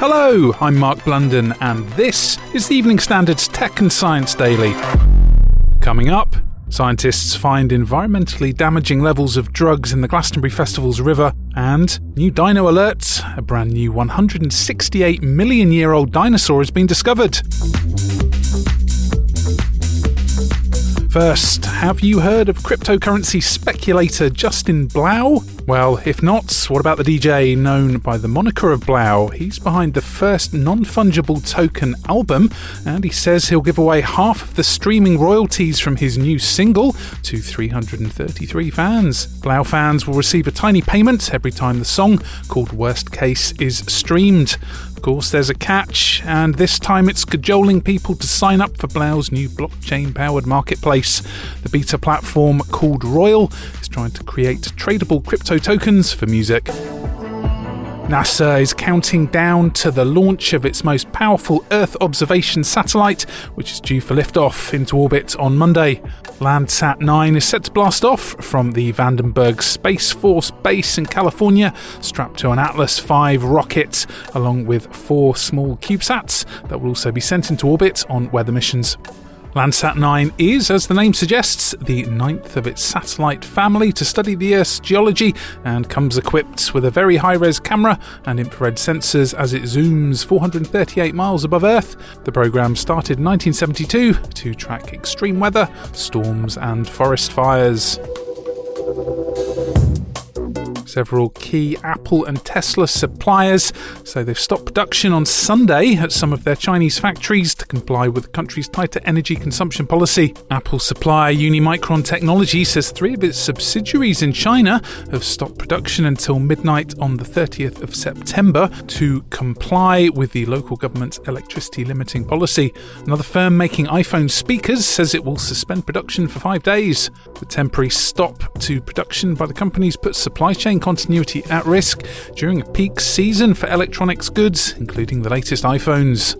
Hello, I'm Mark Blunden, and this is the Evening Standard's Tech and Science Daily. Coming up, scientists find environmentally damaging levels of drugs in the Glastonbury Festival's river, and new dino alerts a brand new 168 million year old dinosaur has been discovered. First, have you heard of cryptocurrency speculator Justin Blau? Well, if not, what about the DJ known by the moniker of Blau? He's behind the first non fungible token album, and he says he'll give away half of the streaming royalties from his new single to 333 fans. Blau fans will receive a tiny payment every time the song, called Worst Case, is streamed. Of course, there's a catch, and this time it's cajoling people to sign up for Blau's new blockchain powered marketplace. The beta platform called Royal trying to create tradable crypto tokens for music. NASA is counting down to the launch of its most powerful Earth observation satellite, which is due for liftoff into orbit on Monday. Landsat 9 is set to blast off from the Vandenberg Space Force Base in California, strapped to an Atlas V rocket, along with four small CubeSats that will also be sent into orbit on weather missions. Landsat 9 is, as the name suggests, the ninth of its satellite family to study the Earth's geology and comes equipped with a very high res camera and infrared sensors as it zooms 438 miles above Earth. The program started in 1972 to track extreme weather, storms, and forest fires. Several key Apple and Tesla suppliers say they've stopped production on Sunday at some of their Chinese factories to comply with the country's tighter energy consumption policy. Apple supplier Unimicron Technology says three of its subsidiaries in China have stopped production until midnight on the 30th of September to comply with the local government's electricity limiting policy. Another firm making iPhone speakers says it will suspend production for five days. The temporary stop to production by the companies puts supply chain continuity at risk during a peak season for electronics goods, including the latest iPhones.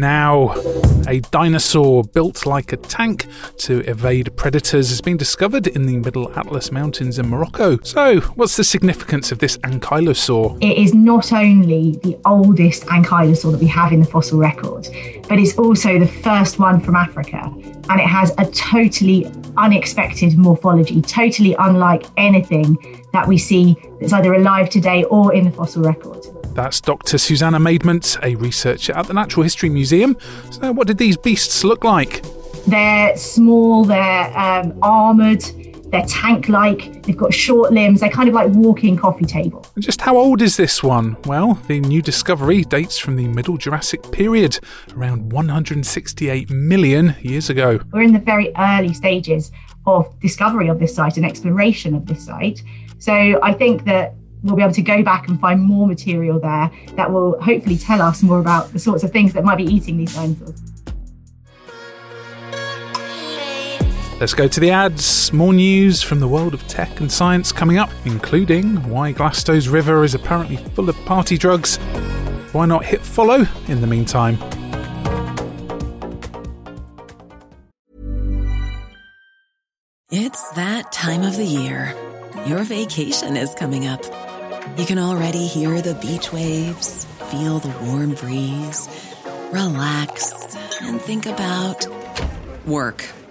Now, a dinosaur built like a tank to evade predators has been discovered in the Middle Atlas Mountains in Morocco. So, what's the significance of this ankylosaur? It is not only the oldest ankylosaur that we have in the fossil record, but it's also the first one from Africa. And it has a totally unexpected morphology, totally unlike anything that we see that's either alive today or in the fossil record. That's Dr. Susanna Maidment, a researcher at the Natural History Museum. So, what did these beasts look like? They're small, they're um, armoured, they're tank like, they've got short limbs, they're kind of like walking coffee table. And just how old is this one? Well, the new discovery dates from the Middle Jurassic period, around 168 million years ago. We're in the very early stages of discovery of this site and exploration of this site. So I think that we'll be able to go back and find more material there that will hopefully tell us more about the sorts of things that might be eating these dinosaurs. Let's go to the ads. More news from the world of tech and science coming up, including why Glasto's river is apparently full of party drugs. Why not hit follow in the meantime? It's that time of the year. Your vacation is coming up. You can already hear the beach waves, feel the warm breeze, relax, and think about work.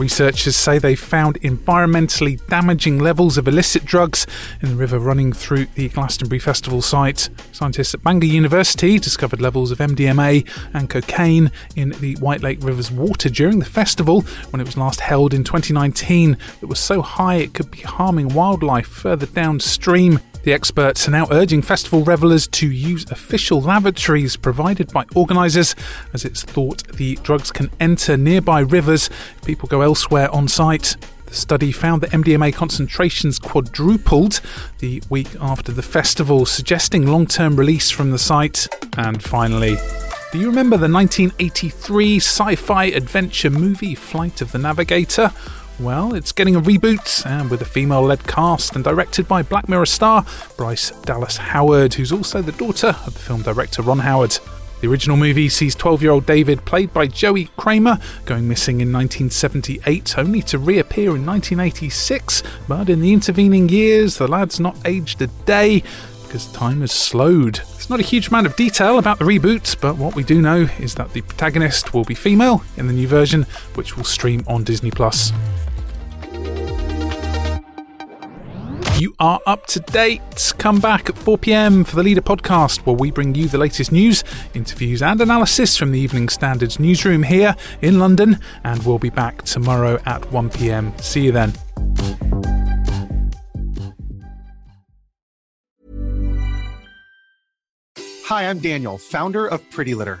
Researchers say they found environmentally damaging levels of illicit drugs in the river running through the Glastonbury Festival site. Scientists at Bangor University discovered levels of MDMA and cocaine in the White Lake River's water during the festival when it was last held in 2019 that was so high it could be harming wildlife further downstream. The experts are now urging festival revellers to use official lavatories provided by organisers, as it's thought the drugs can enter nearby rivers if people go elsewhere on site. The study found that MDMA concentrations quadrupled the week after the festival, suggesting long term release from the site. And finally, do you remember the 1983 sci fi adventure movie Flight of the Navigator? Well, it's getting a reboot and with a female led cast and directed by Black Mirror star Bryce Dallas Howard, who's also the daughter of the film director Ron Howard. The original movie sees 12 year old David, played by Joey Cramer, going missing in 1978, only to reappear in 1986. But in the intervening years, the lad's not aged a day because time has slowed. There's not a huge amount of detail about the reboot, but what we do know is that the protagonist will be female in the new version, which will stream on Disney Plus. You are up to date. Come back at 4 pm for the Leader podcast, where we bring you the latest news, interviews, and analysis from the Evening Standards newsroom here in London. And we'll be back tomorrow at 1 pm. See you then. Hi, I'm Daniel, founder of Pretty Litter.